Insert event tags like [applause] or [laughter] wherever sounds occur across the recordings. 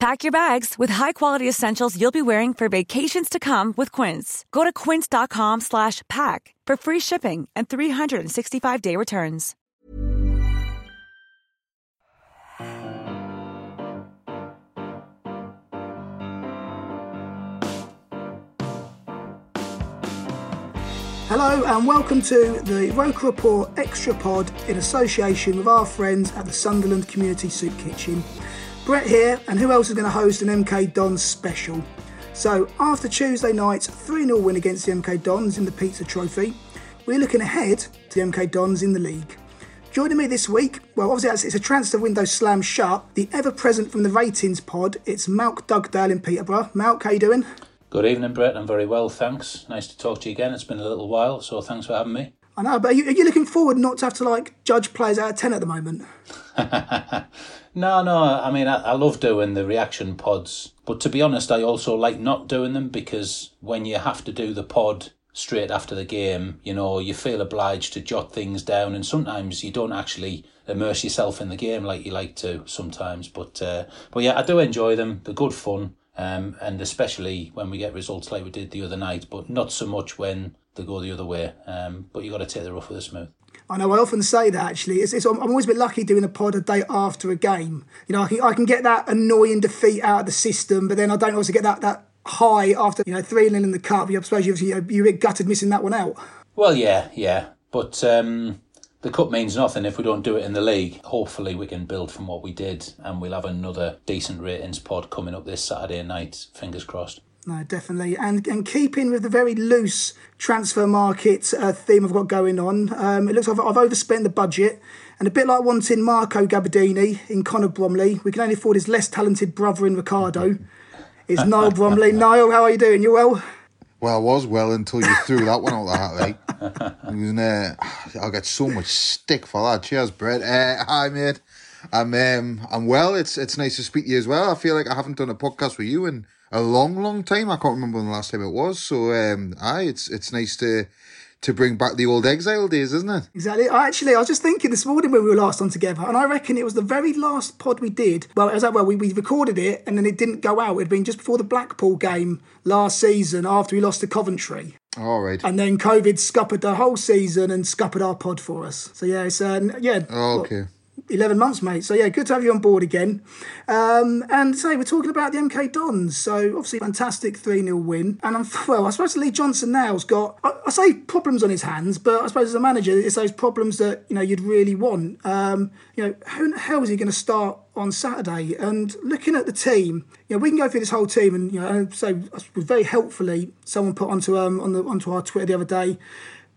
Pack your bags with high-quality essentials you'll be wearing for vacations to come with Quince. Go to quince.com slash pack for free shipping and 365-day returns. Hello and welcome to the Roker Report Extra Pod in association with our friends at the Sunderland Community Soup Kitchen. Brett here, and who else is going to host an MK Dons special? So, after Tuesday night's 3 0 win against the MK Dons in the Pizza Trophy, we're looking ahead to the MK Dons in the league. Joining me this week, well, obviously it's a transfer window slam shut, the ever present from the ratings pod, it's Malk Dugdale in Peterborough. Malk, how you doing? Good evening, Brett. I'm very well, thanks. Nice to talk to you again. It's been a little while, so thanks for having me. I know, but are you, are you looking forward not to have to like judge players out of 10 at the moment? [laughs] no, no, I mean, I, I love doing the reaction pods, but to be honest, I also like not doing them because when you have to do the pod straight after the game, you know, you feel obliged to jot things down, and sometimes you don't actually immerse yourself in the game like you like to sometimes. But uh, but yeah, I do enjoy them. They're good fun. Um, and especially when we get results like we did the other night, but not so much when they go the other way. Um, but you've got to take the rough with the smooth. I know. I often say that actually. It's, it's, I'm always a bit lucky doing a pod a day after a game. You know, I can I can get that annoying defeat out of the system, but then I don't also get that that high after you know three 0 in the cup. I suppose you you're a bit gutted missing that one out. Well, yeah, yeah, but um, the cup means nothing if we don't do it in the league. Hopefully, we can build from what we did, and we'll have another decent ratings pod coming up this Saturday night. Fingers crossed. No, definitely, and and keeping with the very loose transfer market uh, theme I've got going on, um, it looks like I've, I've overspent the budget, and a bit like wanting Marco Gabardini in Connor Bromley, we can only afford his less talented brother in Ricardo. Is Niall Bromley? [laughs] Niall, how are you doing? You well? Well, I was well until you threw that one out the hat, right? And, uh, I'll get so much stick for that. Cheers, Brett. Uh, hi, mate. I'm um, I'm well. It's it's nice to speak to you as well. I feel like I haven't done a podcast with you in a long, long time. I can't remember when the last time it was. So, um, aye, it's it's nice to to bring back the old exile days, isn't it? Exactly. I actually, I was just thinking this morning when we were last on together, and I reckon it was the very last pod we did. Well, it was like, well, we, we recorded it and then it didn't go out. It'd been just before the Blackpool game last season after we lost to Coventry. All right. And then COVID scuppered the whole season and scuppered our pod for us. So, yeah, it's, uh, yeah. Oh, okay. 11 months, mate. So, yeah, good to have you on board again. Um, and so, we're talking about the MK Dons. So, obviously, fantastic 3 0 win. And, I'm, [laughs] well, I suppose Lee Johnson now's got, I, I, say problems on his hands, but I suppose as a manager, it's those problems that, you know, you'd really want. Um, you know, who in the hell is he going to start on Saturday? And looking at the team, you know, we can go through this whole team and, you know, so very helpfully, someone put onto, um, on the, onto our Twitter the other day,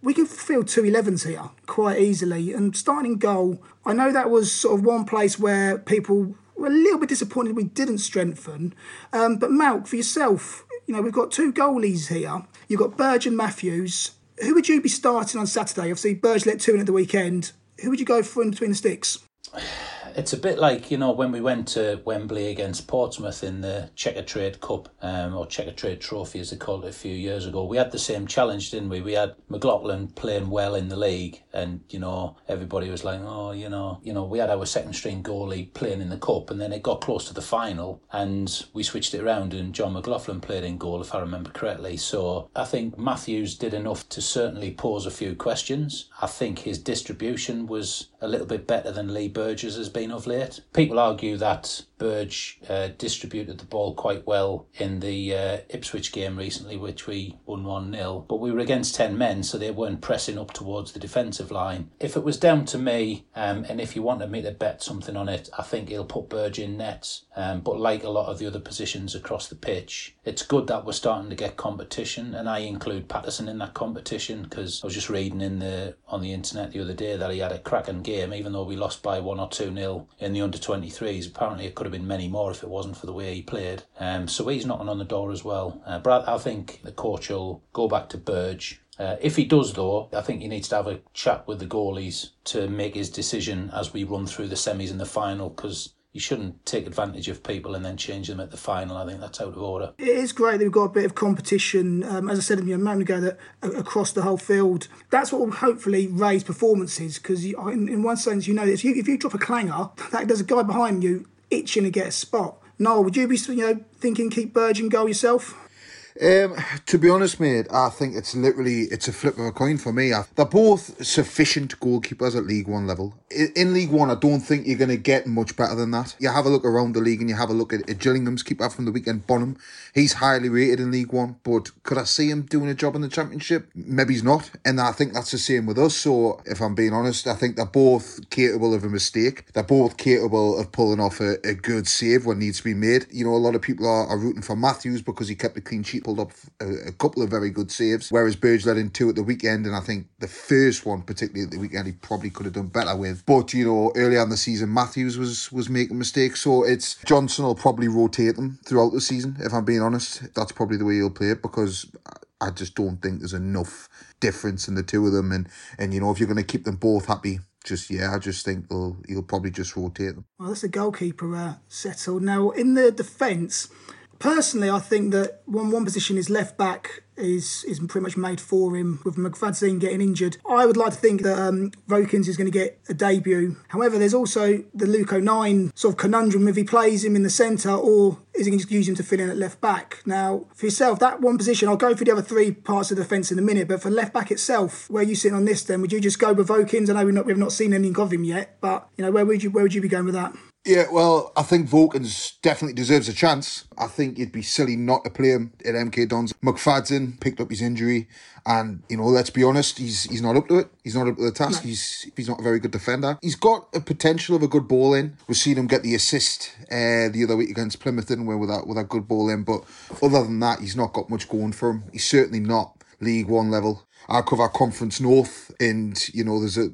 we can field two 11s here quite easily. And starting goal, I know that was sort of one place where people were a little bit disappointed we didn't strengthen. Um, but Malk, for yourself, you know, we've got two goalies here. You've got Burge and Matthews. Who would you be starting on Saturday? Obviously, Burge let two in at the weekend. Who would you go for in between the sticks? It's a bit like you know when we went to Wembley against Portsmouth in the Checkatrade Cup um, or Checkatrade Trophy as they called it a few years ago. We had the same challenge, didn't we? We had McLaughlin playing well in the league, and you know everybody was like, oh, you know, you know, we had our second string goalie playing in the cup, and then it got close to the final, and we switched it around, and John McLaughlin played in goal, if I remember correctly. So I think Matthews did enough to certainly pose a few questions. I think his distribution was a little bit better than Lee Burge's has been of late. People argue that Burge uh, distributed the ball quite well in the uh, Ipswich game recently, which we won 1 0. But we were against 10 men, so they weren't pressing up towards the defensive line. If it was down to me, um, and if you wanted me to bet something on it, I think he'll put Burge in nets. Um, but like a lot of the other positions across the pitch, it's good that we're starting to get competition, and I include Patterson in that competition because I was just reading in the on the internet the other day that he had a cracking game, even though we lost by one or two nil in the under 23s. Apparently, it could have been many more if it wasn't for the way he played. Um, so he's knocking on the door as well. Uh, but I think the coach will go back to Burge. Uh, if he does, though, I think he needs to have a chat with the goalies to make his decision as we run through the semis and the final because you shouldn't take advantage of people and then change them at the final. I think that's out of order. It is great that we've got a bit of competition, um, as I said a moment ago, that across the whole field. That's what will hopefully raise performances because, in, in one sense, you know, if you if you drop a clanger, that there's a guy behind you itching to get a spot. Noel, would you be you know thinking keep Burge in goal yourself? Um, to be honest, mate, I think it's literally it's a flip of a coin for me. They're both sufficient goalkeepers at League One level. In League One, I don't think you're going to get much better than that. You have a look around the league and you have a look at, at Gillingham's keeper from the weekend, Bonham. He's highly rated in League One, but could I see him doing a job in the Championship? Maybe he's not, and I think that's the same with us. So, if I'm being honest, I think they're both capable of a mistake. They're both capable of pulling off a, a good save when needs to be made. You know, a lot of people are, are rooting for Matthews because he kept a clean sheet pulled up a, a, couple of very good saves, whereas Burge led in two at the weekend, and I think the first one, particularly at the weekend, he probably could have done better with. But you know, early on the season, Matthews was was making mistakes, so it's Johnson will probably rotate them throughout the season. If I'm being honest, that's probably the way he'll play it because I just don't think there's enough difference in the two of them, and and you know, if you're going to keep them both happy, just yeah, I just think he'll he'll probably just rotate them. Well, that's the goalkeeper uh, settled. Now in the defence, Personally, I think that one one position is left back is is pretty much made for him with McFadzean getting injured. I would like to think that um, Vokins is going to get a debut. However, there's also the Luke O'Nien sort of conundrum if he plays him in the centre or is he going to use him to fill in at left back. Now, for yourself, that one position, I'll go through the other three parts of the defence in a minute, but for left back itself, where you sitting on this then, would you just go with Vokins? I know we've not, we've not seen anything of him yet, but you know, where would you where would you be going with that? Yeah, well, I think Vokins definitely deserves a chance. I think it'd be silly not to play him at MK Dons. McFadzean picked up his injury, and you know, let's be honest, he's he's not up to it. He's not up to the task. No. He's he's not a very good defender. He's got a potential of a good ball in. We've seen him get the assist uh, the other week against Plymouth, didn't we, with that with a good ball in. But other than that, he's not got much going for him. He's certainly not League One level. I cover Conference North, and you know, there's a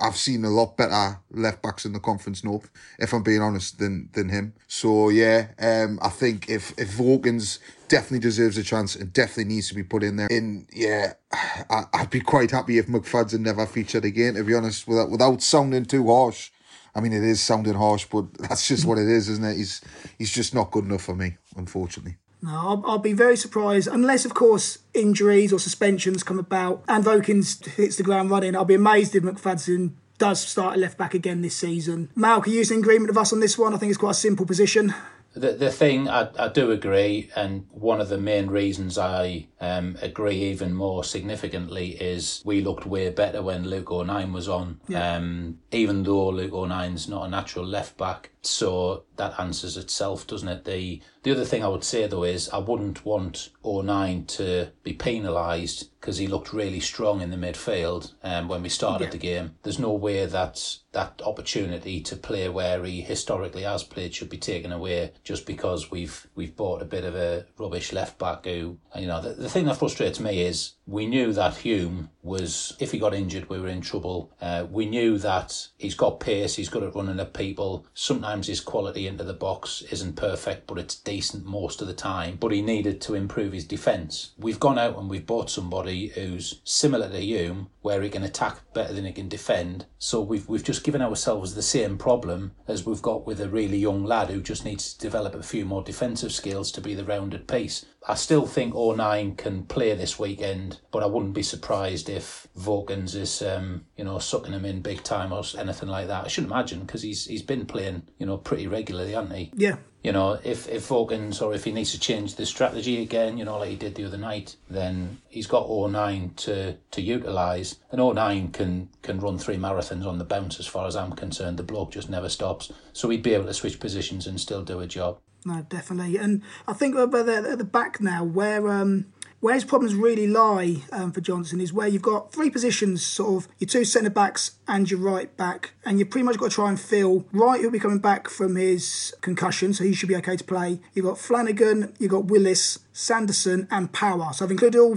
I've seen a lot better left backs in the Conference North, if I'm being honest, than than him. So yeah, um, I think if if Vokins definitely deserves a chance and definitely needs to be put in there. And yeah, I, I'd be quite happy if McFadzean never featured again. To be honest, without without sounding too harsh. I mean, it is sounding harsh, but [laughs] that's just what it is, isn't it? He's he's just not good enough for me, unfortunately. No, I'll, I'll, be very surprised, unless, of course, injuries or suspensions come about and Vokins hits the ground running. I'll be amazed if McFadzean does start at left back again this season. Malk, are you in agreement with us on this one? I think it's quite a simple position. The, the thing I, I do agree, and one of the main reasons I um, agree even more significantly is we looked way better when Luke O'Nien was on. Yeah. Um, even though Luke O'Nien's not a natural left back, so that answers itself, doesn't it? The the other thing I would say though is I wouldn't want O'Nien to be penalised because he looked really strong in the midfield um, when we started yeah. the game. There's no way that that opportunity to play where he historically has played should be taken away just because we've we've bought a bit of a rubbish left back who you know the, the thing that frustrates me is we knew that Hume was, if he got injured, we were in trouble. Uh, we knew that he's got pace, he's good at running at people. Sometimes his quality into the box isn't perfect, but it's decent most of the time. But he needed to improve his defence. We've gone out and we've bought somebody who's similar to Hume, where he can attack better than he can defend. So we've we've just given ourselves the same problem as we've got with a really young lad who just needs to develop a few more defensive skills to be the rounded piece. I still think O'Nien can play this weekend, but I wouldn't be surprised if Vokins is, um, you know, sucking him in big time or anything like that. I shouldn't imagine because he's he's been playing, you know, pretty regularly, hasn't he? Yeah. You know, if if Vokins or if he needs to change the strategy again, you know, like he did the other night, then he's got O'Nien to to utilise. And O'Nien can can run three marathons on the bounce as far as I'm concerned. The bloke just never stops. So he'd be able to switch positions and still do a job. No, definitely. And I think at the, at the back now, where um, where his problems really lie um, for Johnson is where you've got three positions, sort of your two centre backs and your right back, and you've pretty much got to try and fill. Right, who'll be coming back from his concussion, so he should be okay to play. You've got Flanagan, you've got Willis, Sanderson, and Power. So I've included all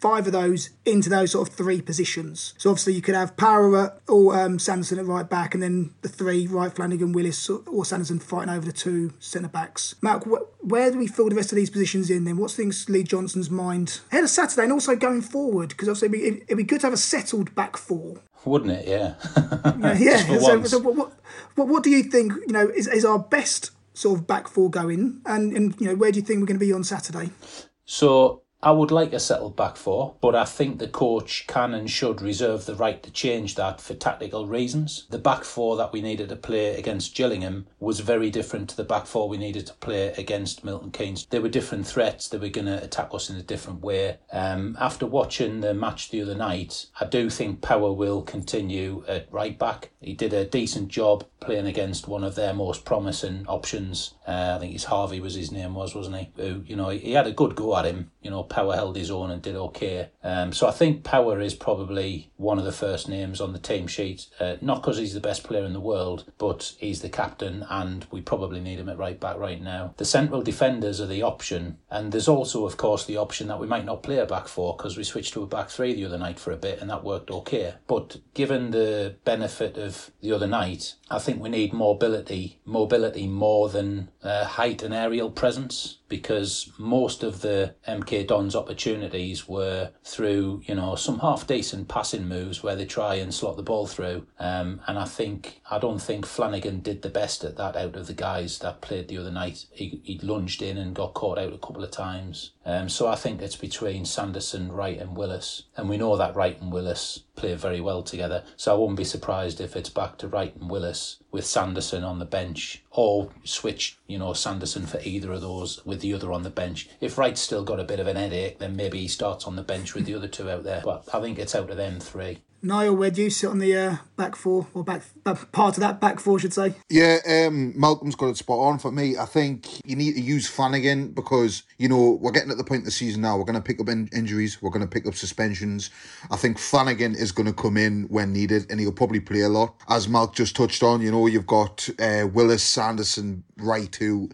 five of those into those sort of three positions. So obviously you could have Power at, or um, Sanderson at right back, and then the three right Flanagan, Willis, or Sanderson fighting over the two centre backs. Mark, wh- where do we fill the rest of these positions in? Then what's things Lee Johnson's mind ahead of Saturday, and also going forward? Because obviously it'd be, it'd be good to have a settled back four. Wouldn't it? Yeah. [laughs] yeah. yeah. so, so what, what, what do you think? You know, is is our best sort of back four going, and and you know where do you think we're going to be on Saturday? So I would like a settled back four, but I think the coach can and should reserve the right to change that for tactical reasons. The back four that we needed to play against Gillingham was very different to the back four we needed to play against Milton Keynes. They were different threats, they were going to attack us in a different way. Um, after watching the match the other night, I do think Power will continue at right back. He did a decent job playing against one of their most promising options. Uh, I think his Harvey was his name was, wasn't he? Who, you know, he had a good go at him. You know, Power held his own and did okay. Um, so I think Power is probably one of the first names on the team sheet. Uh, not because he's the best player in the world, but he's the captain, and we probably need him at right back right now. The central defenders are the option, and there's also, of course, the option that we might not play a back four because we switched to a back three the other night for a bit, and that worked okay. But given the benefit of the other night, I think we need mobility, mobility more than uh, height and aerial presence because most of the MK Dons opportunities were through, you know, some half decent passing moves where they try and slot the ball through. Um, and I think, I don't think Flanagan did the best at that out of the guys that played the other night. He, he lunged in and got caught out a couple of times. Um, so I think it's between Sanderson, Wright, and Willis. And we know that Wright and Willis play very well together. So I wouldn't be surprised if it's back to Wright and Willis with Sanderson on the bench or switch, you know, Sanderson for either of those with the other on the bench. If Wright's still got a bit of an headache, then maybe he starts on the bench with the other two out there. But I think it's out of them three. Niall, where do you sit on the uh, back four or back, part of that back four, should say? Yeah, um, Malcolm's got it spot on for me. I think you need to use Flanagan because you know we're getting at the point of the season now. We're going to pick up in- injuries. We're going to pick up suspensions. I think Flanagan is going to come in when needed, and he'll probably play a lot. As Malk just touched on, you know you've got uh, Willis, Sanderson, Wright, who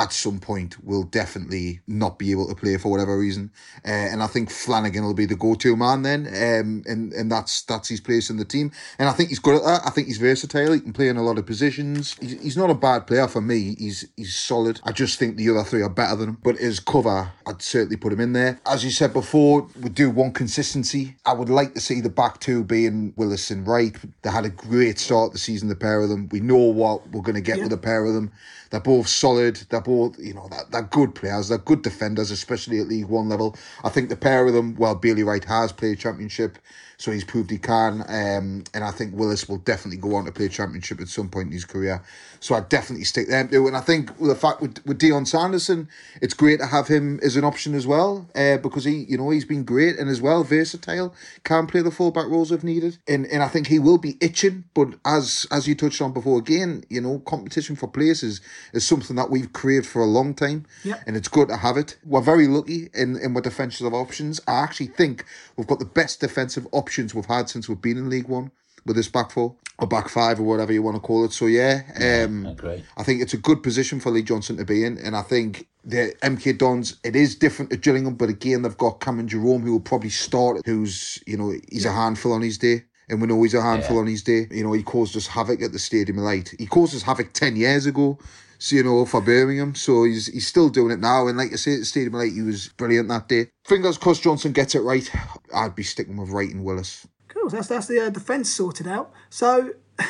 at some point will definitely not be able to play for whatever reason. Uh, and I think Flanagan will be the go-to man then, um, and and that's that's his place in the team. And I think he's good at that. I think he's versatile. He can play in a lot of positions. He's, he's not a bad player for me. He's he's solid. I just think the other three are better than him. But his cover, I'd certainly put him in there. As you said before, we do want consistency. I would like to see the back two being Willis and Wright. They had a great start the season, the pair of them. We know what we're going to get yeah. with the pair of them. They're both solid. They're both, you know, they're, they're good players. They're good defenders, especially at League One level. I think the pair of them, well, Bailey Wright has played Championship, so he's proved he can. Um, and I think Willis will definitely go on to play Championship at some point in his career. So I definitely stick them too. And I think the fact with, with Dion Sanderson, it's great to have him as an option as well, uh, because he, you know, he's been great and as well versatile, can play the fullback roles if needed. And and I think he will be itching. But as as you touched on before, again, you know, competition for places is something that we've craved for a long time, yep. and it's good to have it. We're very lucky in in our defensive options. I actually think we've got the best defensive options we've had since we've been in League One with this back four or back five or whatever you want to call it. So yeah, um, I, I think it's a good position for Lee Johnson to be in, and I think the MK Dons it is different to Gillingham, but again they've got Cameron Jerome who will probably start, who's you know he's yeah. a handful on his day. And we know he's a handful yeah. on his day. You know, he caused us havoc at the Stadium of Light. He caused us havoc 10 years ago so, you know, for Birmingham. So he's he's still doing it now. And like I say, the Stadium Light, he was brilliant that day. Fingers crossed Johnson gets it right. I'd be sticking with Wright and Willis. Cool. That's, that's the uh, defence sorted out. So [laughs]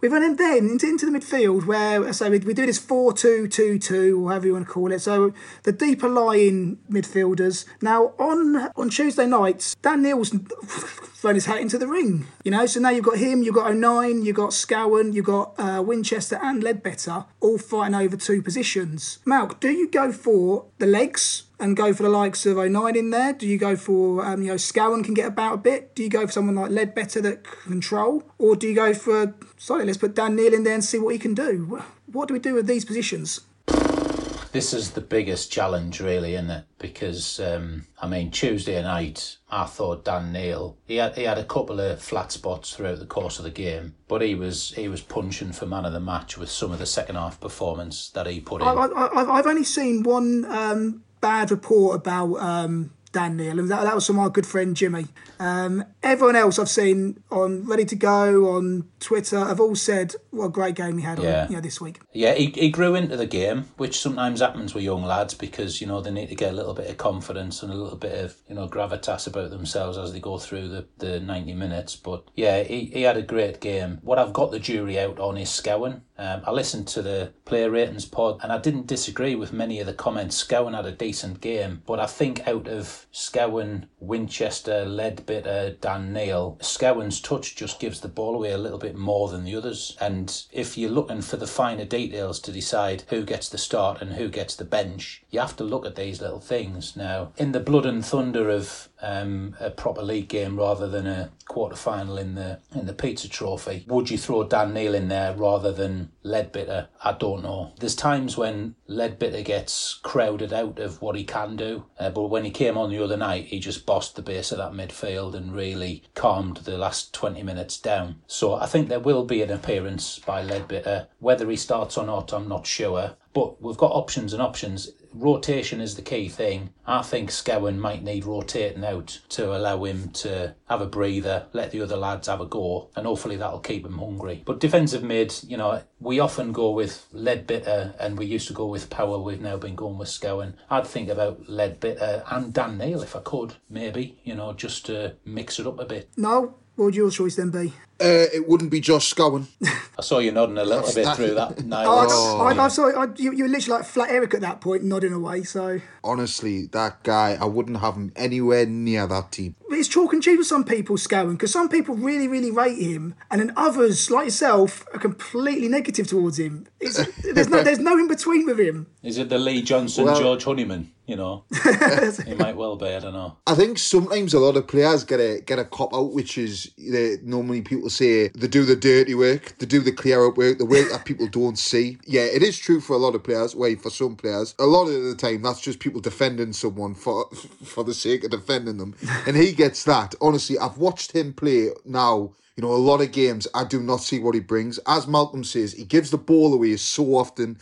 We've run in then into, into the midfield where, so we, we do this 4 2 2 2, or however you want to call it. So the deeper lying midfielders. Now, on on Tuesday nights, Dan Neil's [laughs] thrown his hat into the ring. You know, so now you've got him, you've got O'Nien, you've got Scowen, you've got uh, Winchester and Leadbitter all fighting over two positions. Malk, do you go for the legs and go for the likes of O'Nien in there? Do you go for, um, you know, Scowen can get about a bit? Do you go for someone like Leadbitter that control? Or do you go for, sorry, let's put Dan Neil in there and see what he can do? What do we do with these positions? This is the biggest challenge, really, isn't it? Because um, I mean, Tuesday night, I thought Dan Neil he had he had a couple of flat spots throughout the course of the game, but he was he was punching for man of the match with some of the second half performance that he put in. I, I've only seen one um, bad report about um, Dan Neil, and that, that was from our good friend Jimmy. Um, everyone else I've seen on Ready to Go on Twitter have all said what a great game he had Yeah. on, you know, this week. Yeah, he, he grew into the game, which sometimes happens with young lads because, you know, they need to get a little bit of confidence and a little bit of, you know, gravitas about themselves as they go through the, the 90 minutes. But yeah, he, he had a great game. What I've got the jury out on is Scowen. Um, I listened to the player ratings pod and I didn't disagree with many of the comments. Scowen had a decent game, but I think out of Scowen, Winchester, Leadbitter, Dan Neil, Scowen's touch just gives the ball away a little bit more than the others. And if you're looking for the finer details to decide who gets the start and who gets the bench, you have to look at these little things. Now, in the blood and thunder of um, a proper league game rather than a quarter final in the in the pizza trophy, would you throw Dan Neil in there rather than Leadbitter? I don't know. There's times when Leadbitter gets crowded out of what he can do, uh, but when he came on the other night, he just bossed the base of that midfield and really calmed the last 20 minutes down. So I think there will be an appearance by Leadbitter. Whether he starts or not, I'm not sure. But we've got options and options. Rotation is the key thing. I think Scowen might need rotating out to allow him to have a breather, let the other lads have a go, and hopefully that'll keep him hungry. But defensive mid, you know, we often go with Leadbitter and we used to go with Power. We've now been going with Scowen. I'd think about Leadbitter and Dan Neil if I could, maybe, you know, just to mix it up a bit. No, what would your choice then be? Uh, it wouldn't be Josh Scowen. [laughs] I saw you nodding a little bit through that, [laughs] Niall. Oh, I, I, I saw I, you, you were literally like flat Eric at that point, nodding away. So Honestly, that guy, I wouldn't have him anywhere near that team. it's chalk and cheese with some people, Scowen, because some people really, really rate him, and then others, like yourself, are completely negative towards him. It's, [laughs] there's no, there's no in between with him. Is it the Lee Johnson, Well- George Honeyman? You know, he might well be. I don't know. I think sometimes a lot of players get a get a cop out, which is they, normally people say they do the dirty work, they do the clear up work, the work that people don't see. Yeah, it is true for a lot of players. Wait, for some players, a lot of the time that's just people defending someone for for the sake of defending them, and he gets that. Honestly, I've watched him play now. You know, a lot of games, I do not see what he brings. As Malcolm says, he gives the ball away so often.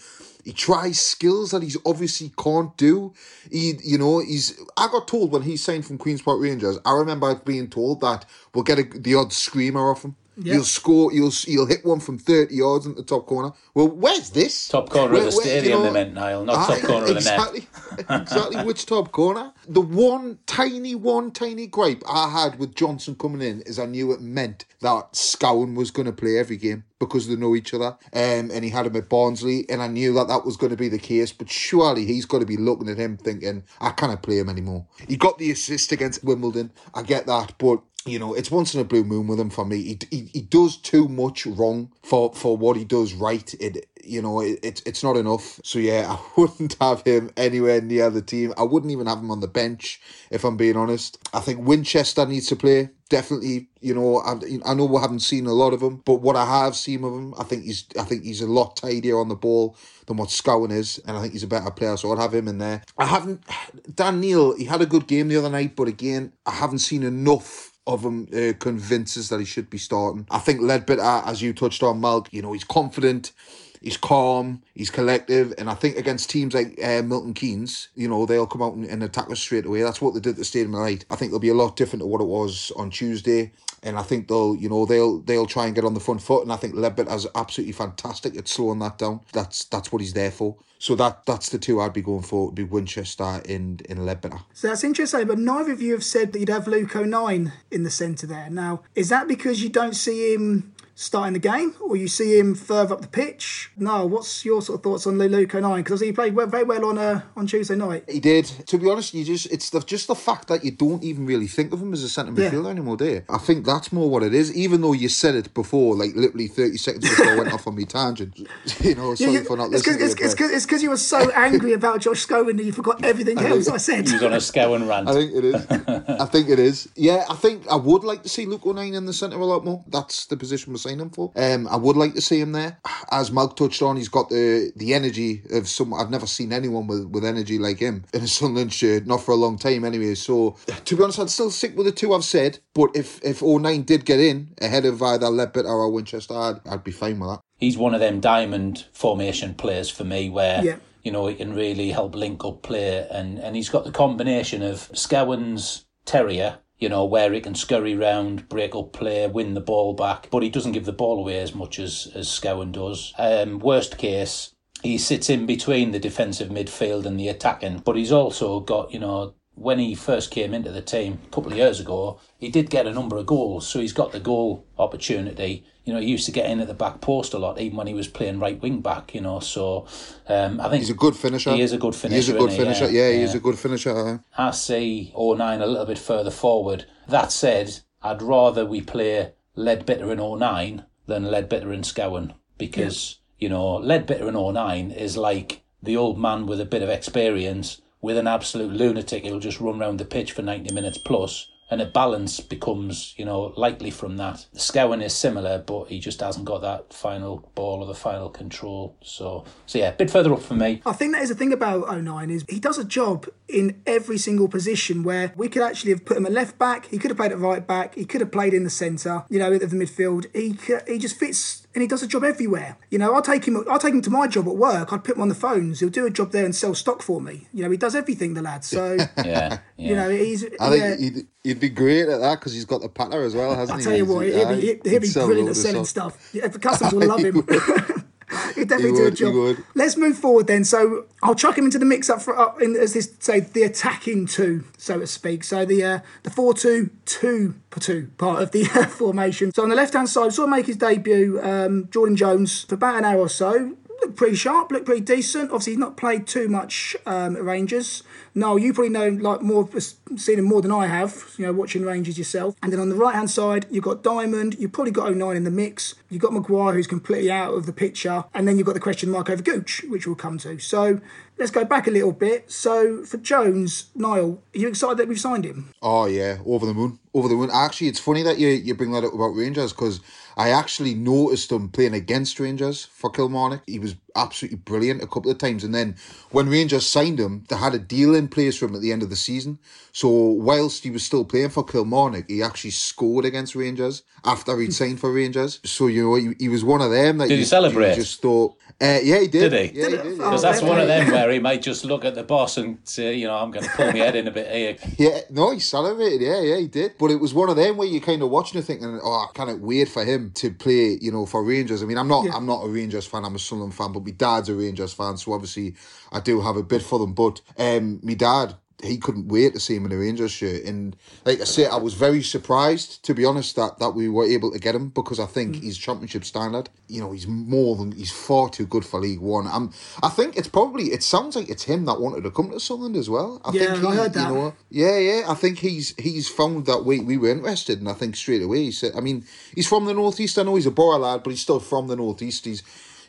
He tries skills that he's obviously can't do. He, you know, he's. I got told when he signed from Queens Park Rangers. I remember being told that we'll get a, the odd screamer off him. Yeah. You'll score. You'll you'll hit one from thirty yards in the top corner. Well, where's this? Top corner Where- of the where- you stadium, know- they meant, Niall, not top Aye, corner of the net. exactly, exactly. Which top corner? The one tiny, one tiny gripe I had with Johnson coming in is I knew it meant that Scowen was going to play every game because they know each other. Um, and he had him at Barnsley, and I knew that that was going to be the case. But surely he's got to be looking at him thinking, I can't play him anymore. He got the assist against Wimbledon. I get that, but you know, it's once in a blue moon with him for me. He, he, he does too much wrong for, for what he does right. It you know, it, it's it's not enough. So yeah, [laughs] I wouldn't have him anywhere near the team. I wouldn't even have him on the bench if I'm being honest. I think Winchester needs to play. Definitely, you know, I, I know we haven't seen a lot of him, but what I have seen of him, I think he's I think he's a lot tidier on the ball than what Scowen is, and I think he's a better player. So I'd have him in there. I haven't [sighs] Dan Neil. He had a good game the other night, but again, I haven't seen enough of him uh, convinces that he should be starting. I think Leadbitter, as you touched on, Malk, you know, he's confident, he's calm, he's collective, and I think against teams like uh, Milton Keynes, you know, they'll come out and, and attack us straight away. That's what they did at the Stadium of Light. I think they'll be a lot different to what it was on Tuesday. And I think they'll, you know, they'll they'll try and get on the front foot. And I think Leadbitter's absolutely fantastic at slowing that down. That's that's what he's there for. So that that's the two I'd be going for. Would be Winchester and in Leadbitter. So that's interesting, but neither of you have said that you'd have Luke O'Nien in the centre there. Now, is that because you don't see him starting the game, or you see him further up the pitch? No, what's your sort of thoughts on Luke O'Nien? Because he played very well on uh, on Tuesday night. He did. To be honest, you just it's the, just the fact that you don't even really think of him as a centre midfielder yeah. anymore, do you? I think that's more what it is. Even though you said it before, like literally thirty seconds before I went off on my tangent. [laughs] You know, sorry yeah, for not listening. It's because you were so [laughs] angry about Josh Scowen that you forgot everything else I said. He was on a Scowen rant. I think it is. [laughs] I think it is. Yeah, I think I would like to see Luke O'Nien in the centre a lot more. That's the position we're signing for. Um, I would like to see him there. As Malk touched on, he's got the the energy of some. I've never seen anyone with, with energy like him in a [laughs] Sunderland shirt, not for a long time anyway. So to be honest, I'd still stick with the two I've said. But if if O'Nien did get in ahead of either Leadbitter or Winchester, I'd, I'd be fine with that. He's one of them diamond formation players for me, where. Yeah you know, he can really help link up play. And, and he's got the combination of Scowen's terrier, you know, where he can scurry round, break up play, win the ball back, but he doesn't give the ball away as much as, as Scowen does. Um, worst case, he sits in between the defensive midfield and the attacking, but he's also got, you know, when he first came into the team a couple of years ago, he did get a number of goals, so he's got the goal opportunity you know, he used to get in at the back post a lot, even when he was playing right wing back. You know, so um, I think he's a good finisher. He is a good finisher. He's a good finisher. Yeah, yeah, he is a good finisher. I see O'Nien a little bit further forward. That said, I'd rather we play Leadbitter in O'Nien than Leadbitter in Scowen because yeah. you know Leadbitter in O'Nien is like the old man with a bit of experience with an absolute lunatic. He'll just run around the pitch for ninety minutes plus and a balance becomes, you know, likely from that. Scowen is similar, but he just hasn't got that final ball or the final control. So, so yeah, a bit further up for me. I think that is the thing about O'Nien is he does a job in every single position where we could actually have put him at left back, he could have played at right back, he could have played in the centre, you know, of the midfield. He he just fits and he does a job everywhere. You know, I'll take him. I'll take him to my job at work. I'd put him on the phones. He'll do a job there and sell stock for me. You know, he does everything. The lad. So [laughs] yeah, [laughs] yeah. you know, he's. I yeah. think he'd, he'd be great at that because he's got the patter as well, hasn't he? I tell you what, he'll be, he'll, he'll be brilliant at selling stuff. Yeah, the customers will love him. [laughs] He'd definitely he would, do a job. Let's move forward then. So I'll chuck him into the mix up for up in as this say the attacking two, so to speak. So the uh, the four two two two part of the uh, [laughs] formation. So on the left hand side, saw him make his debut. Um, Jordan Jones for about an hour or so. Looked pretty sharp, looked pretty decent. Obviously, he's not played too much um, Rangers. No, you probably know like more, seen him more than I have. You know, watching Rangers yourself. And then on the right hand side, you've got Diamond. You've probably got oh O'Nien in the mix. You've got Maguire, who's completely out of the picture, and then you've got the question mark over Gooch, which we'll come to. So let's go back a little bit. So for Jones, Niall, are you excited that we've signed him? Oh yeah, over the moon, over the moon. Actually, it's funny that you you bring that up about Rangers because I actually noticed him playing against Rangers for Kilmarnock. He was absolutely brilliant a couple of times. And then when Rangers signed him, they had a deal in place for him at the end of the season. So whilst he was still playing for Kilmarnock, he actually scored against Rangers after he'd [laughs] signed for Rangers. So, you know, he, he was one of them that did you, he celebrate? You just thought, uh, yeah, he did. Did he? Yeah, did he did. Because that's one of them where he might just look at the boss and say, you know, I'm going to pull my head in a bit here. [laughs] Yeah, no, he celebrated. Yeah, yeah, he did. But it was one of them where you kind of watching it thinking, oh, I can't wait for him to play, you know, for Rangers. I mean, I'm not, yeah. I'm not a Rangers fan. I'm a Sunderland fan, but my dad's a Rangers fan, so obviously I do have a bit for them. But um, my dad he couldn't wait to see him in a Rangers shirt. And like I say, I was very surprised, to be honest, that, that we were able to get him because I think mm. he's championship standard. You know, he's more than he's far too good for League One. I'm, I think it's probably it sounds like it's him that wanted to come to Sunderland as well. I yeah, think he, I heard that. You know, yeah, yeah. I think he's he's found that we we were interested, and I think straight away he said. I mean, he's from the northeast. I know he's a Borough lad, but he's still from the northeast. He's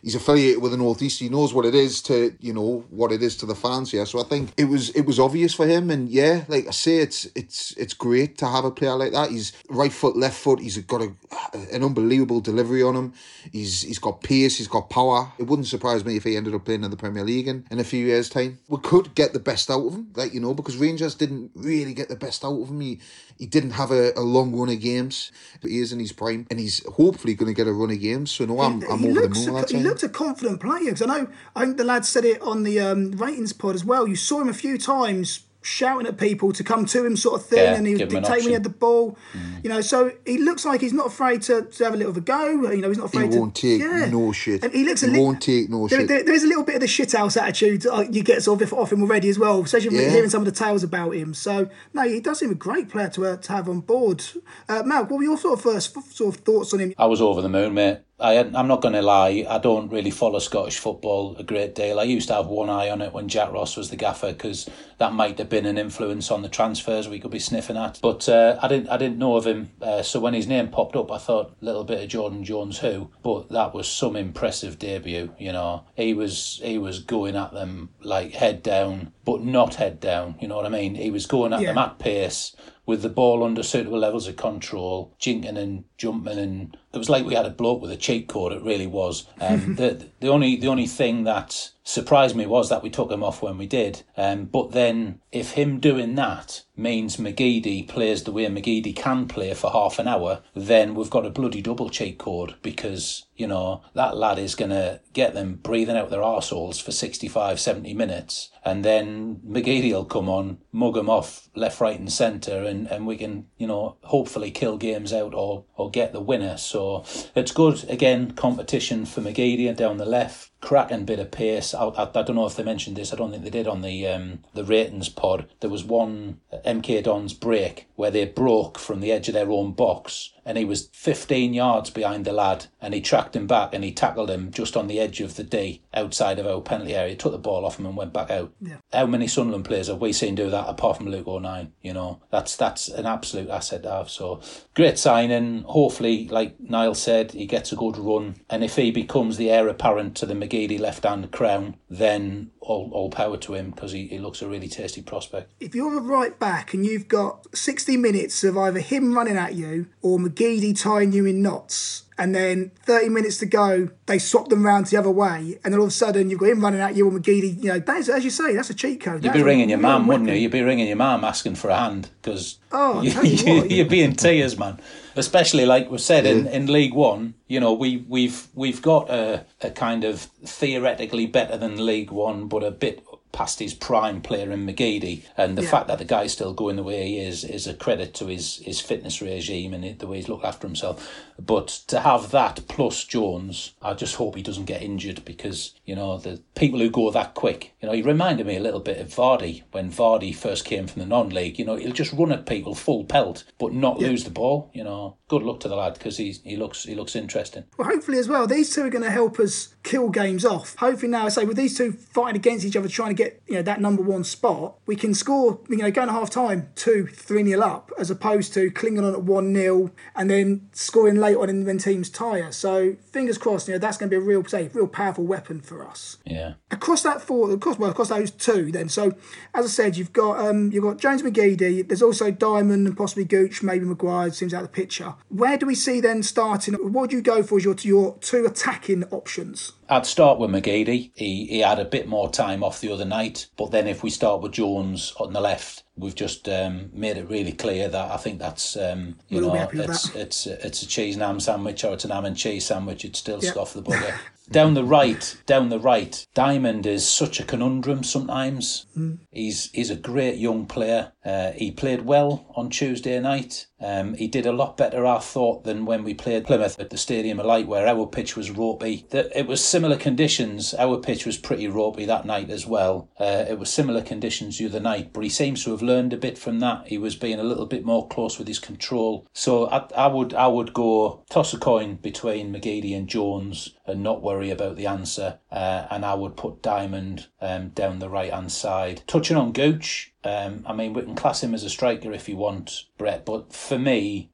he's affiliated with the Northeast. He knows what it is to you know what it is to the fans here. So I think it was it was obvious for him. And yeah, like I say, it's it's it's great to have a player like that. He's right foot, left foot. He's got a an unbelievable delivery on him. He's he's got pace. He's got power. It wouldn't surprise me if he ended up playing in the Premier League in, in a few years' time. We could get the best out of him, like you know, because Rangers didn't really get the best out of him. He he didn't have a, a long run of games, but he is in his prime, and he's hopefully going to get a run of games. So no, I'm, I'm over the moon. He looked a confident player because I know I think the lad said it on the um, ratings pod as well. You saw him a few times shouting at people to come to him, sort of thing, Yeah, and he was give him an dictating when he had the ball. You know, so he looks like he's not afraid to, to have a little of a go. You know, he's not He afraid to. won't take yeah. no shit. And he looks a He li- won't take no there, shit. there- there is a little bit of the shithouse attitude uh, you get sort of off him already as well, especially Yeah. hearing some of the tales about him. So no, he does seem a great player to, uh, to have on board. Uh, Malk, what were your sort of first sort of thoughts on him? I was over the moon, mate. I I'm not going to lie, I don't really follow Scottish football a great deal. I used to have one eye on it when Jack Ross was the gaffer because that might have been an influence on the transfers we could be sniffing at. But uh, I didn't I didn't know of him, uh, so when his name popped up, I thought a little bit of Jordan Jones who. But that was some impressive debut. You know, he was he was going at them like head down, but not head down. You know what I mean? He was going at Yeah. them at pace with the ball under suitable levels of control, jinking and jumping, and it was like we had a bloke with a cheat code. It really was. Um, [laughs] the the only the only thing that surprised me was that we took him off when we did. Um, but then if him doing that means McGeady plays the way McGeady can play for half an hour, then we've got a bloody double cheat code because you know that lad is going to get them breathing out their arseholes for 65 70 minutes and then McGeady will come on mug them off left right and centre and, and we can you know hopefully kill games out or, or get the winner. So it's good. Again competition for McGeady down the left cracking bit of pace. I, I, I don't know if they mentioned this. I don't think they did on the um, the ratings pod. There was one MK Dons break where they broke from the edge of their own box, and he was 15 yards behind the lad, and he tracked him back and he tackled him just on the edge of the D outside of our penalty area. Took the ball off him and went back out. Yeah. How many Sunderland players have we seen do that apart from Luke O'Nien? You know, that's that's an absolute asset to have. So great signing. Hopefully, like Niall said, he gets a good run, and if he becomes the heir apparent to the McGeady left hand crown, then all, all power to him because he, he looks a really tasty prospect. If you're a right back and you've got 60 minutes of either him running at you or McGeady tying you in knots, and then 30 minutes to go, they swap them round the other way, and then all of a sudden you've got him running at you or McGeady, you know, that's, as you say, that's a cheat code. You'd be ringing your mum, wouldn't you? You'd be ringing your mum asking for a hand because Oh, you, you you'd be in tears, man. Especially like we've said in, in League One, you know, we we've we've got a, a kind of theoretically better than League One, but a bit past his prime player in McGeady, and the Yeah. fact that the guy's still going the way he is is a credit to his his fitness regime and the way he's looked after himself. But to have that plus Jones, I just hope he doesn't get injured because you know the people who go that quick. You know, he reminded me a little bit of Vardy when Vardy first came from the non-league. You know, he'll just run at people full pelt, but not lose the ball. You know, good luck to the lad because he he looks he looks interesting. Well, hopefully as well, these two are going to help us kill games off. Hopefully now, I say with these two fighting against each other, trying to get you know that number one spot, we can score. You know, going half time two, three nil up, as opposed to clinging on at one 0 and then scoring late on in when teams tire. So fingers crossed, you know that's going to be a real, say, real powerful weapon for us Yeah. across that four, across well, across those two. Then, so as I said, you've got um, you've got James McGeady. There's also Diamond and possibly Gooch, maybe Maguire seems out of the picture. Where do we see then starting? What do you go for as your your two attacking options? I'd start with McGeady. He he had a bit more time off the other night, but then if we start with Jones on the left, we've just um, made it really clear that I think that's um, you We'll know it's that. it's it's a cheese and ham sandwich or it's an ham and cheese sandwich. It's still Yeah. scoff the bugger. [laughs] down the right, down the right, Diamond is such a conundrum sometimes. Hmm. He's he's a great young player. Uh, he played well on Tuesday night. Um, he did a lot better, I thought, than when we played Plymouth at the Stadium of Light, where our pitch was ropey. That it was similar conditions. Our pitch was pretty ropey that night as well. Uh, it was similar conditions the other night, but he seems to have learned a bit from that. He was being a little bit more close with his control. So I, I would I would go toss a coin between McGeady and Jones and not worry about the answer. Uh, and I would put Diamond um, down the right hand side. Touching on Gooch, um, I mean, we can class him as a striker if you want, Brett, but for me,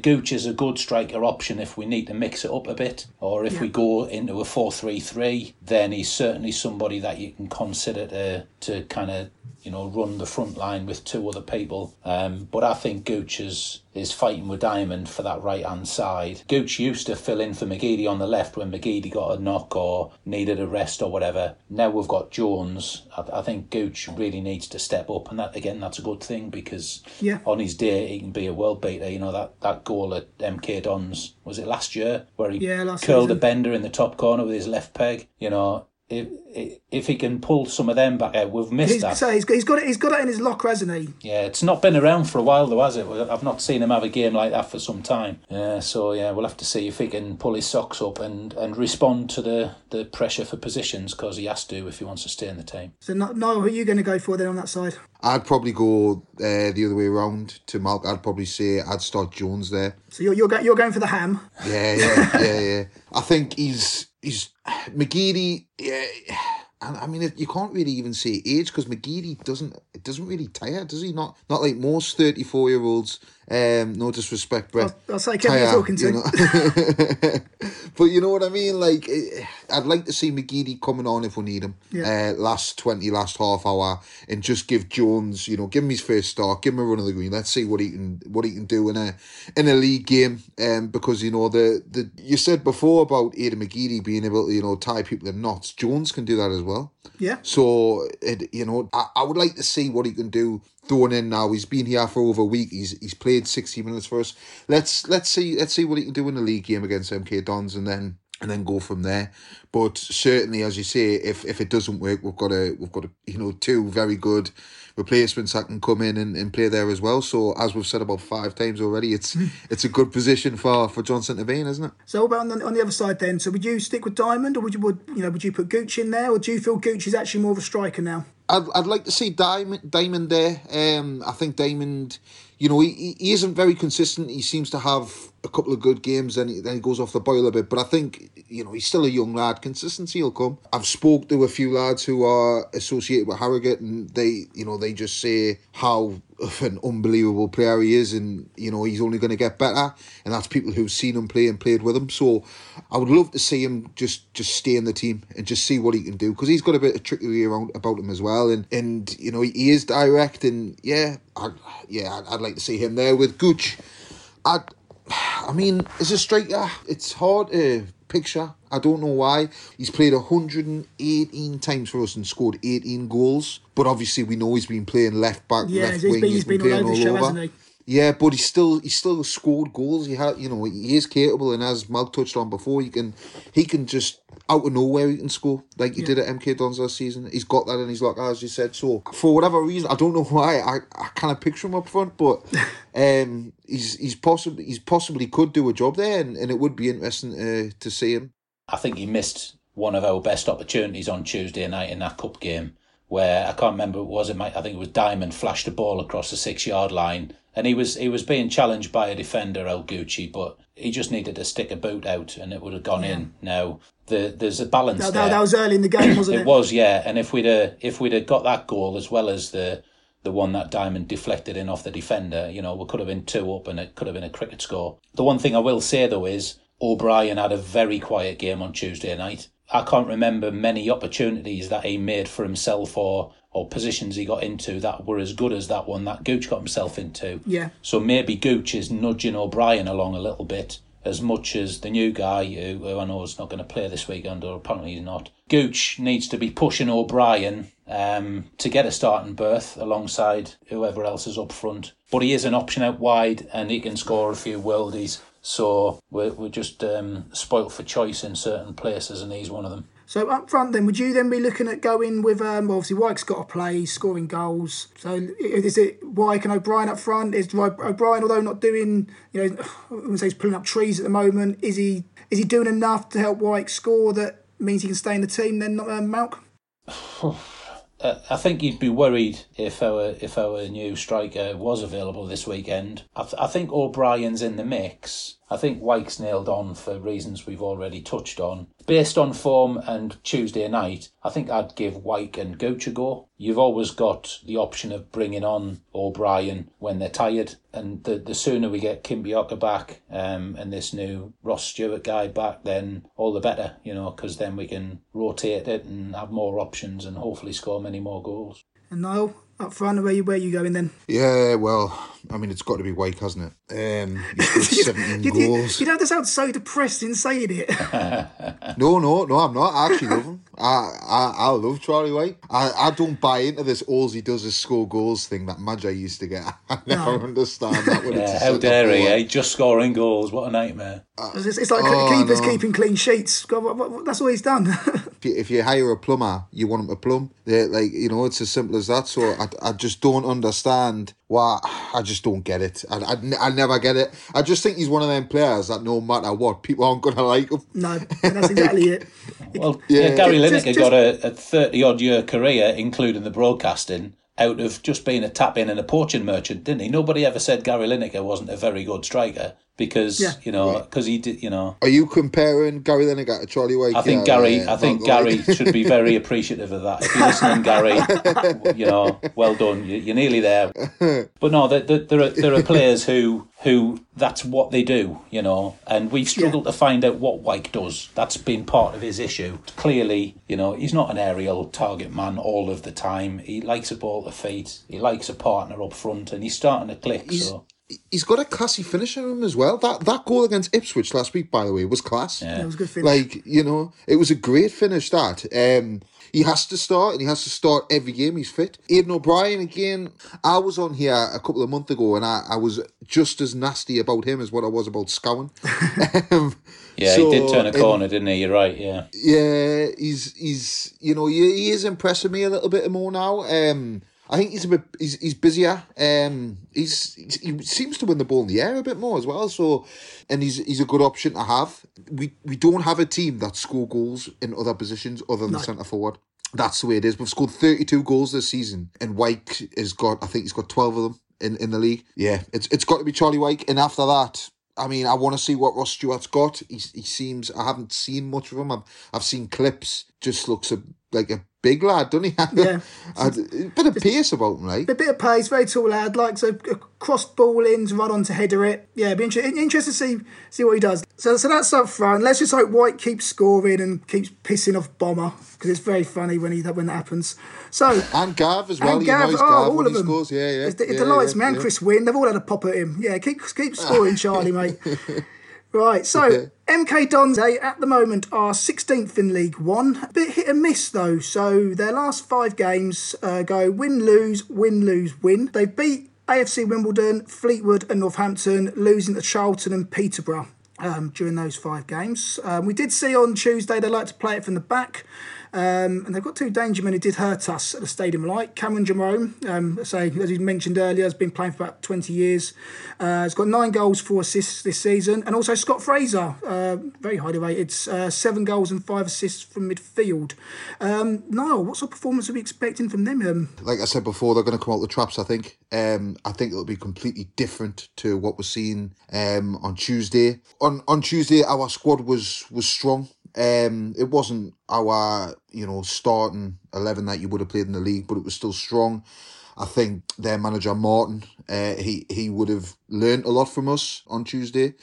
Gooch is a good striker option if we need to mix it up a bit, or if we go into a 4 3 3, then he's certainly somebody that you can consider to, to kind of you know, run the front line with two other people. Um, but I think Gooch is, is fighting with Diamond for that right hand side. Gooch used to fill in for McGeady on the left when McGeady got a knock or needed a rest or whatever. Now we've got Jones. I, I think Gooch really needs to step up, and that again, that's a good thing because Yeah. on his day he can be a world beater. You know that that goal at MK Dons was it last year where he Yeah, curled a bender in the top corner with his left peg. You know if if he can pull some of them back out, we've missed he's, that. So he's, he's got it. He's got it in his locker, hasn't he? Yeah, it's not been around for a while though, has it? I've not seen him have a game like that for some time. Yeah, so yeah, we'll have to see if he can pull his socks up and, and respond to the, the pressure for positions because he has to if he wants to stay in the team. So Niall, who are you going to go for then on that side? I'd probably go uh, the other way around to Malk. I'd probably say I'd start Jones there. So you're you're, go- you're going for the ham. Yeah, yeah, yeah, yeah. I think he's he's [sighs] McGeady. Yeah, [sighs] and I mean you can't really even say age because McGeady doesn't it doesn't really tire, does he? Not not like most thirty four year olds. Um, no disrespect, Brett. That's like Kevin talking to. You know? [laughs] but you know what I mean. Like eh, I'd like to see McGeady coming on if we need him. Yeah. Uh, last twenty, last half hour, and just give Jones, you know, give him his first start, give him a run of the green. Let's see what he can what he can do in a in a league game. Um, because you know the the you said before about Aiden McGeady being able to you know tie people in knots. Jones can do that as well. Yeah. So it, you know, I, I would like to see what he can do thrown in now. He's been here for over a week. He's he's played sixty minutes for us. Let's let's see let's see what he can do in the league game against MK Dons, and then and then go from there. But certainly, as you say, if if it doesn't work, we've got a we've got a you know two very good replacements that can come in and, and play there as well. So as we've said about five times already, it's hmm. it's a good position for for Johnson to be in, isn't it? So what about on the, on the other side then? So would you stick with Diamond, or would you would you know would you put Gooch in there, or do you feel Gooch is actually more of a striker now? I'd, I'd like to see Diamond, Diamond there. Um, I think Diamond, you know, he, he isn't very consistent. He seems to have a couple of good games, he, then he goes off the boil a bit. But I think, you know, he's still a young lad. Consistency will come. I've spoke to a few lads who are associated with Harrogate, and they, you know, they just say how [laughs] an unbelievable player he is, and you know he's only going to get better. And that's people who've seen him play and played with him. So I would love to see him just just stay in the team and just see what he can do because he's got a bit of trickery around about him as well. And and you know he is direct, and yeah, I, yeah, I'd, I'd like to see him there with Gooch. I, I mean, as a striker, it's hard to picture. I don't know why. He's played 118 times for us and scored 18 goals. But obviously, we know he's been playing left back, Yeah, left he's wing. been- he's been playing all over show, hasn't he? Yeah, but he's still he's still scored goals. He had you know he is capable, and as Malk touched on before, he can he can just out of nowhere he can score like he did at MK Dons last season. He's got that in his locker, as you said. So for whatever reason, I don't know why I, I kind of picture him up front, but [laughs] um, he's he's possibly he's possibly could do a job there, and, and it would be interesting uh, to see him. I think he missed one of our best opportunities on Tuesday night in that cup game where I can't remember what was it. I think it was Diamond flashed a ball across the six yard line, and he was he was being challenged by a defender, El Gucci, but he just needed to stick a boot out, and it would have gone in. Now the there's a balance That, there. that, that was early in the game, wasn't it? It was, yeah. And if we'd uh, if we'd have got that goal as well as the the one that Diamond deflected in off the defender, you know, we could have been two up and it could have been a cricket score. The one thing I will say though is O'Brien had a very quiet game on Tuesday night. I can't remember many opportunities that he made for himself or or positions he got into that were as good as that one that Gooch got himself into. Yeah. So maybe Gooch is nudging O'Brien along a little bit as much as the new guy who, who I know is not going to play this weekend, or apparently he's not. Gooch needs to be pushing O'Brien um, to get a starting berth alongside whoever else is up front. But he is an option out wide and he can score a few worldies. So we're, we're just um, spoilt for choice in certain places, and he's one of them. So up front, then, would you then be looking at going with? Um, obviously, Wyke's got to play, scoring goals. So is it Wyke and O'Brien up front? Is O'Brien, although not doing, you know, [sighs] I wouldn't say he's pulling up trees at the moment, is he is he doing enough to help Wyke score that means he can stay in the team? Then, not um, Malk. [sighs] [sighs] Uh, I think you'd be worried if our if our new striker was available this weekend. I, th- I think O'Brien's in the mix. I think Wyke's nailed on for reasons we've already touched on. Based on form and Tuesday night, I think I'd give Wyke and Gooch a go. You've always got the option of bringing on O'Brien when they're tired, and the, the sooner we get Kimpioka back um, and this new Ross Stewart guy back, then all the better, you know, because then we can rotate it and have more options and hopefully score many more goals. And Niall, up front, where you where you going then? Yeah, well, I mean, it's got to be Wyke, hasn't it? Um, he's [laughs] 17 you, goals. You, you don't have to sound so depressed in saying it. [laughs] No, no, no, I'm not. I actually love him. I, I I love Charlie Wyke. I, I don't buy into this all he does is score goals thing that Magi used to get. [laughs] I never No. understand that. When it's Yeah, a how dare he? Eh? Just scoring goals. What a nightmare. It's, it's like Oh, keepers no. keeping clean sheets. God, what- what- That's all he's done. If you, if you hire a plumber, you want him to plumb. They're like you know, it's as simple as that. So I, I just don't understand why. I just don't get it. I, I, I never get it. I just think he's one of them players that no matter what, people aren't gonna like him. no, [laughs] that's exactly it. Well, yeah, Yeah. Gary Just- Lineker just- got a, a 30 odd year career, including the broadcasting, out of just being a tap in and a poaching merchant, didn't he? Nobody ever said Gary Lineker wasn't a very good striker because, Yeah. you know, because he did, you know. Are you comparing Gary Lineker to Charlie Wyke? I think Yeah, Gary. yeah, I think Gary should be very [laughs] appreciative of that. If you're listening, Gary, [laughs] you know, well done. You- You're nearly there. But no, there, there, there are there are players who who that's what they do, you know, and we've struggled to find out what Wyke does. That's been part of his issue. Clearly, you know, he's not an aerial target man all of the time. He likes a ball to feet. He likes a partner up front, and he's starting to click. He's- so he's got a classy finish in him as well. That that goal against Ipswich last week, by the way, was class. Yeah. It was a good finish. Like you know, it was a great finish. That um, he has to start, and he has to start every game. He's fit. Aiden O'Brien again. I was on here a couple of months ago, and I, I was just as nasty about him as what I was about Scowen. [laughs] um, yeah, so, he did turn a um, corner, didn't he? You're right. Yeah. yeah, he's he's you know he, he is impressing me a little bit more now. Um, I think he's a bit he's he's busier. Um, he's he seems to win the ball in the air a bit more as well. So, and he's he's a good option to have. We we don't have a team that score goals in other positions other than the centre forward. That's the way it is. We've scored thirty two goals this season, and Wyke has got I think he's got twelve of them in, in the league. Yeah, it's it's got to be Charlie Wyke, and after that. I mean, I want to see what Ross Stewart's got. He, he seems I haven't seen much of him. I've I've seen clips. Just looks a, like a big lad, doesn't he? [laughs] Yeah. a bit of pace about him, like. A bit of pace, very tall lad, likes a, crossed ball in to run on to header it. Yeah, be inter- interested to see see what he does. So, so that's up front. Let's just hope Wyke keeps scoring and keeps pissing off Bomber because it's very funny when he when that happens. So And Gav as well. and he Gav, annoys oh, Gav all of he them. scores. Yeah, yeah. It, it yeah, delights yeah, me. And yeah. Chris Wynn, they've all had a pop at him. Yeah, keep keep scoring, [laughs] Charlie, mate. [laughs] Right, so MK Dons at the moment are 16th in League One. A bit hit and miss though. So their last five games uh, go win, lose, win, lose, win. They beat AFC Wimbledon, Fleetwood, and Northampton, losing to Charlton and Peterborough. Um, during those five games, um, we did see on Tuesday they like to play it from the back. Um, and they've got two danger men who did hurt us at the stadium light. Cameron Jerome, um, say as you mentioned earlier, has been playing for about twenty years. Uh, he's got nine goals, four assists this season, and also Scott Fraser, uh, very highly rated, uh, seven goals and five assists from midfield. Um, Niall, what sort of performance are we expecting from them? Um, like I said before, they're going to come out the traps. I think. Um, I think it'll be completely different to what we're seeing um on Tuesday. On on Tuesday, our squad was was strong. Um, it wasn't our you know starting eleven that you would have played in the league, but it was still strong. I think their manager Martin, uh, he he would have learned a lot from us on Tuesday.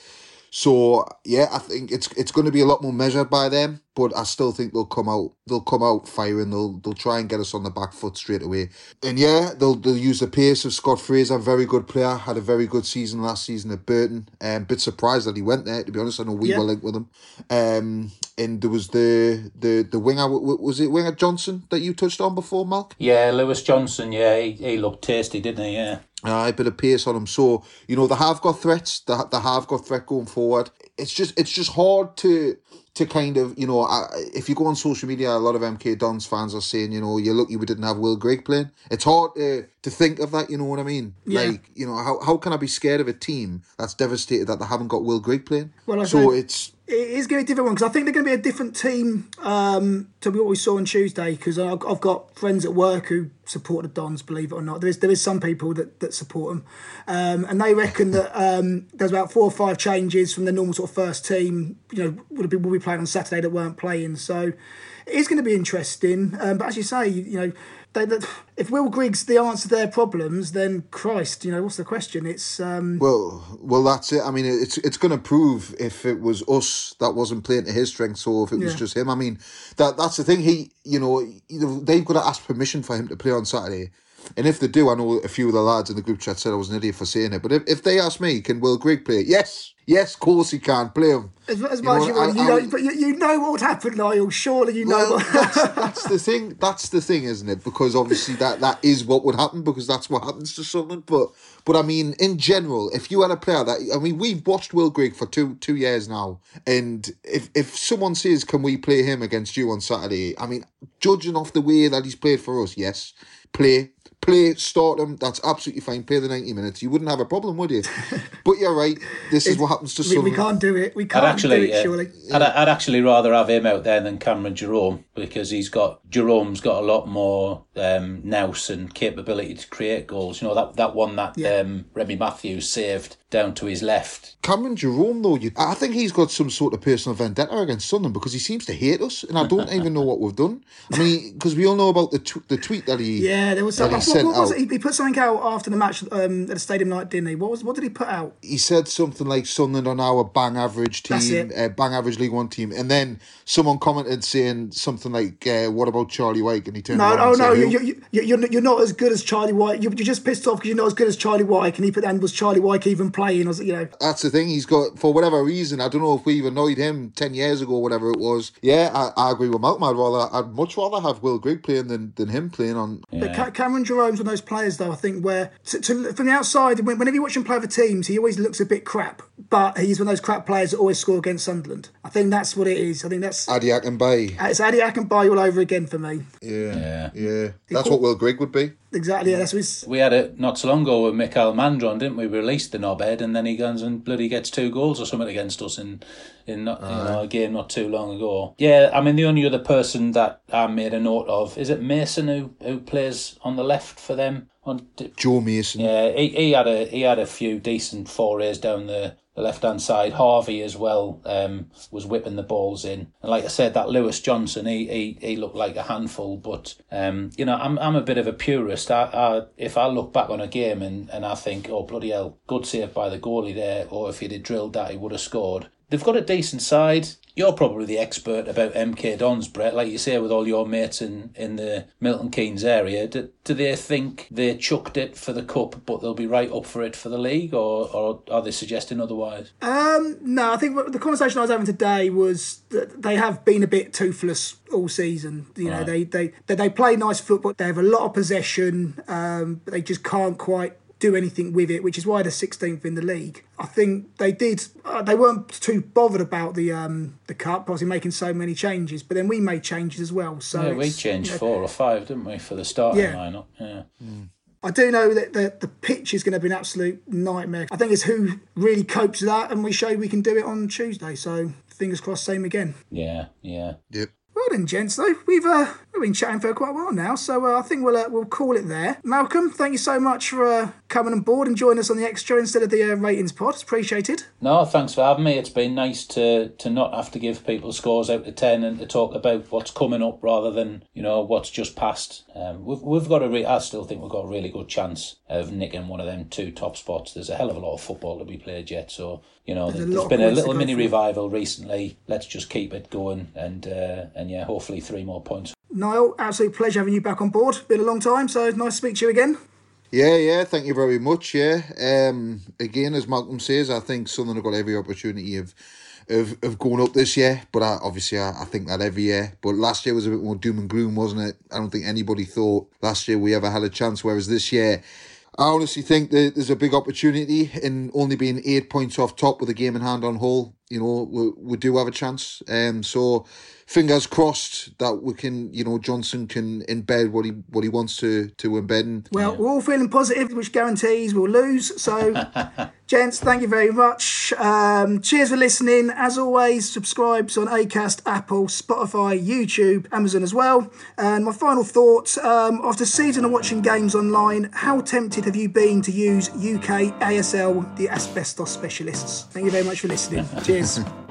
So yeah, I think it's it's going to be a lot more measured by them, but I still think they'll come out they'll come out firing. They'll they'll try and get us on the back foot straight away. And yeah, they'll they'll use the pace of Scott Fraser, very good player, had a very good season last season at Burton. Um, bit surprised that he went there. To be honest, I know we Yeah. were linked with him. Um, and there was the the the winger w- w- was it winger Johnson that you touched on before, Malk? Yeah, Lewis Johnson. Yeah, he, he looked tasty, didn't he? Yeah. Uh, a bit of pace on them. So you know they have got threats. They, they have got threat going forward. It's just it's just hard to to kind of you know I, if you go on social media, a lot of MK Dons fans are saying you know you're lucky we didn't have Will Grigg playing. It's hard to to think of that. You know what I mean? Yeah. Like you know how how can I be scared of a team that's devastated that they haven't got Will Grigg playing? Well, I so it's it is going to be a different one because I think they're going to be a different team um, to what we saw on Tuesday. Because I've got friends at work who support the Dons, believe it or not. There is there is some people that, that support them, um, and they reckon that um, there's about four or five changes from the normal sort of first team. You know, would be will be playing on Saturday that weren't playing. So it is going to be interesting. Um, but as you say, you, you know. They, that if Will Griggs the answer to their problems, then Christ, you know what's the question? It's um, Well, well, that's it. I mean, it's it's going to prove if it was us that wasn't playing to his strengths, or if it was Yeah. just him. I mean, that that's the thing. He, you know, they've got to ask permission for him to play on Saturday. And if they do, I know a few of the lads in the group chat said I was an idiot for saying it. But if, if they ask me, can Will Grigg play? Yes, yes, of course he can play him. As, as much as you, want, you know, but you, you know what would happen, Niall. Surely you know. What... that's, [laughs] that's the thing. That's the thing, isn't it? Because obviously that that is what would happen because that's what happens to someone. But but I mean, in general, if you had a player that I mean, we've watched Will Grigg for two two years now, and if if someone says, "Can we play him against you on Saturday?" I mean, judging off the way that he's played for us, yes, play play, start him. That's absolutely fine. Play the 90 minutes. You wouldn't have a problem, would you? [laughs] but you're right. This is what happens to we, some. we can't do it. We can't I'd actually, do it. uh, Surely. I'd, I'd actually rather have him out there than Cameron Jerome because he's got Jerome's got a lot more um, nous and capability to create goals. You know that that one that Yeah. um, Remi Matthews saved down to his left. Cameron Jerome, though, you, I think he's got some sort of personal vendetta against Sunderland because he seems to hate us, and I don't [laughs] even know what we've done. I mean, because we all know about the tw- the tweet that he Yeah, there was that something. he What, sent what was out. He, he put something out after the match um, at the stadium night, didn't he? What was? What did he put out? he said something like Sunderland on our bang average team, it. uh, bang average League One team, and then someone commented saying something like, uh, "What about Charlie Wyke?" And he turned No, around oh and no, said, you, "Who?" you, you, you're, you're not as good as Charlie Wyke. You're, you're just pissed off because you're not as good as Charlie Wyke. And he put, and was Charlie Wyke even playing? Or, was you know, That's the thing. He's got for whatever reason. I don't know if we've annoyed him ten years ago, whatever it was. Yeah, I, I agree with Malcolm. I'd rather, I'd much rather have Will Grigg playing than, than him playing on. But Cameron Jerome's one of those players, though, I think, where to, to, from the outside, whenever you watch him play for teams, he always looks a bit crap. But he's one of those crap players that always score against Sunderland. I think that's what it is. I think that's Ade Akinbiyi. Uh, it's Ade Akinbiyi all over again for me. Yeah, Yeah. yeah. That's what Will Grigg would be. Exactly. Yeah, that's what he's. We had it not so long ago with Mikael Mandron, didn't we? We released the knobhead, and then he goes and bloody gets two goals or something against us in in not, you know a game not too long ago. Yeah, I mean the only other person that I made a note of is it Mason who who plays on the left for them on. Joe Mason. Yeah, he, he had a he had a few decent forays down the, the left hand side. Harvie as well um, was whipping the balls in, and like I said, that Lewis Johnson, he he, he looked like a handful. But um, you know, I'm I'm a bit of a purist. I, I if I look back on a game and, and I think, oh bloody hell, good save by the goalie there, or if he'd have drilled that, he would have scored. They've got a decent side. You're probably the expert about MK Dons, Brett. Like you say, with all your mates in, in the Milton Keynes area, do, do they think they chucked it for the cup, but they'll be right up for it for the league, or, or are they suggesting otherwise? Um, no, I think the conversation I was having today was that they have been a bit toothless all season. You know, they, they they they play nice football. They have a lot of possession, um, but they just can't quite do anything with it, which is why they're 16th in the league. I think they did. Uh, they weren't too bothered about the um, the cup, obviously making so many changes. But then we made changes as well. So yeah, we changed you know, four or five, didn't we, for the starting Yeah. lineup? Yeah. I do know that the, the pitch is going to be an absolute nightmare. I think it's who really copes with that, and we showed we can do it on Tuesday. So fingers crossed, same again. Yeah, yeah. Yep. Well then, gents, though we've uh, we've been chatting for quite a while now, so uh, I think we'll uh, we'll call it there. Malcolm, thank you so much for uh, coming on board and joining us on the extra instead of the uh, ratings pod. It's appreciated. No, thanks for having me. It's been nice to to not have to give people scores out of ten and to talk about what's coming up rather than you know what's just passed. Um, we've we've got a re- I still think we've got a really good chance of nicking one of them two top spots. There's a hell of a lot of football to be played yet, so you know There's there's been a little mini revival recently. Let's just keep it going and uh, and yeah, hopefully three more points. Niall, absolute pleasure having you back on board. Been a long time, so nice to speak to you again. Yeah, yeah, thank you very much. Yeah. Um again as Malcolm says, I think Sunderland have got every opportunity of of, of going up this year, but I, obviously I, I think that every year. But last year was a bit more doom and gloom, wasn't it? I don't think anybody thought last year we ever had a chance, whereas this year I honestly think that there's a big opportunity in only being eight points off top with a game in hand on Hull. You know, we, we do have a chance. Um, so fingers crossed that we can, you know, Johnson can embed what he what he wants to to embed. And Well, we're all feeling positive, which guarantees we'll lose. So, [laughs] gents, thank you very much. Um, cheers for listening. As always, subscribes on Acast, Apple, Spotify, YouTube, Amazon as well. And my final thoughts: um, after season of watching games online, how tempted have you been to use UK ASL, the asbestos specialists? Thank you very much for listening. Cheers. [laughs]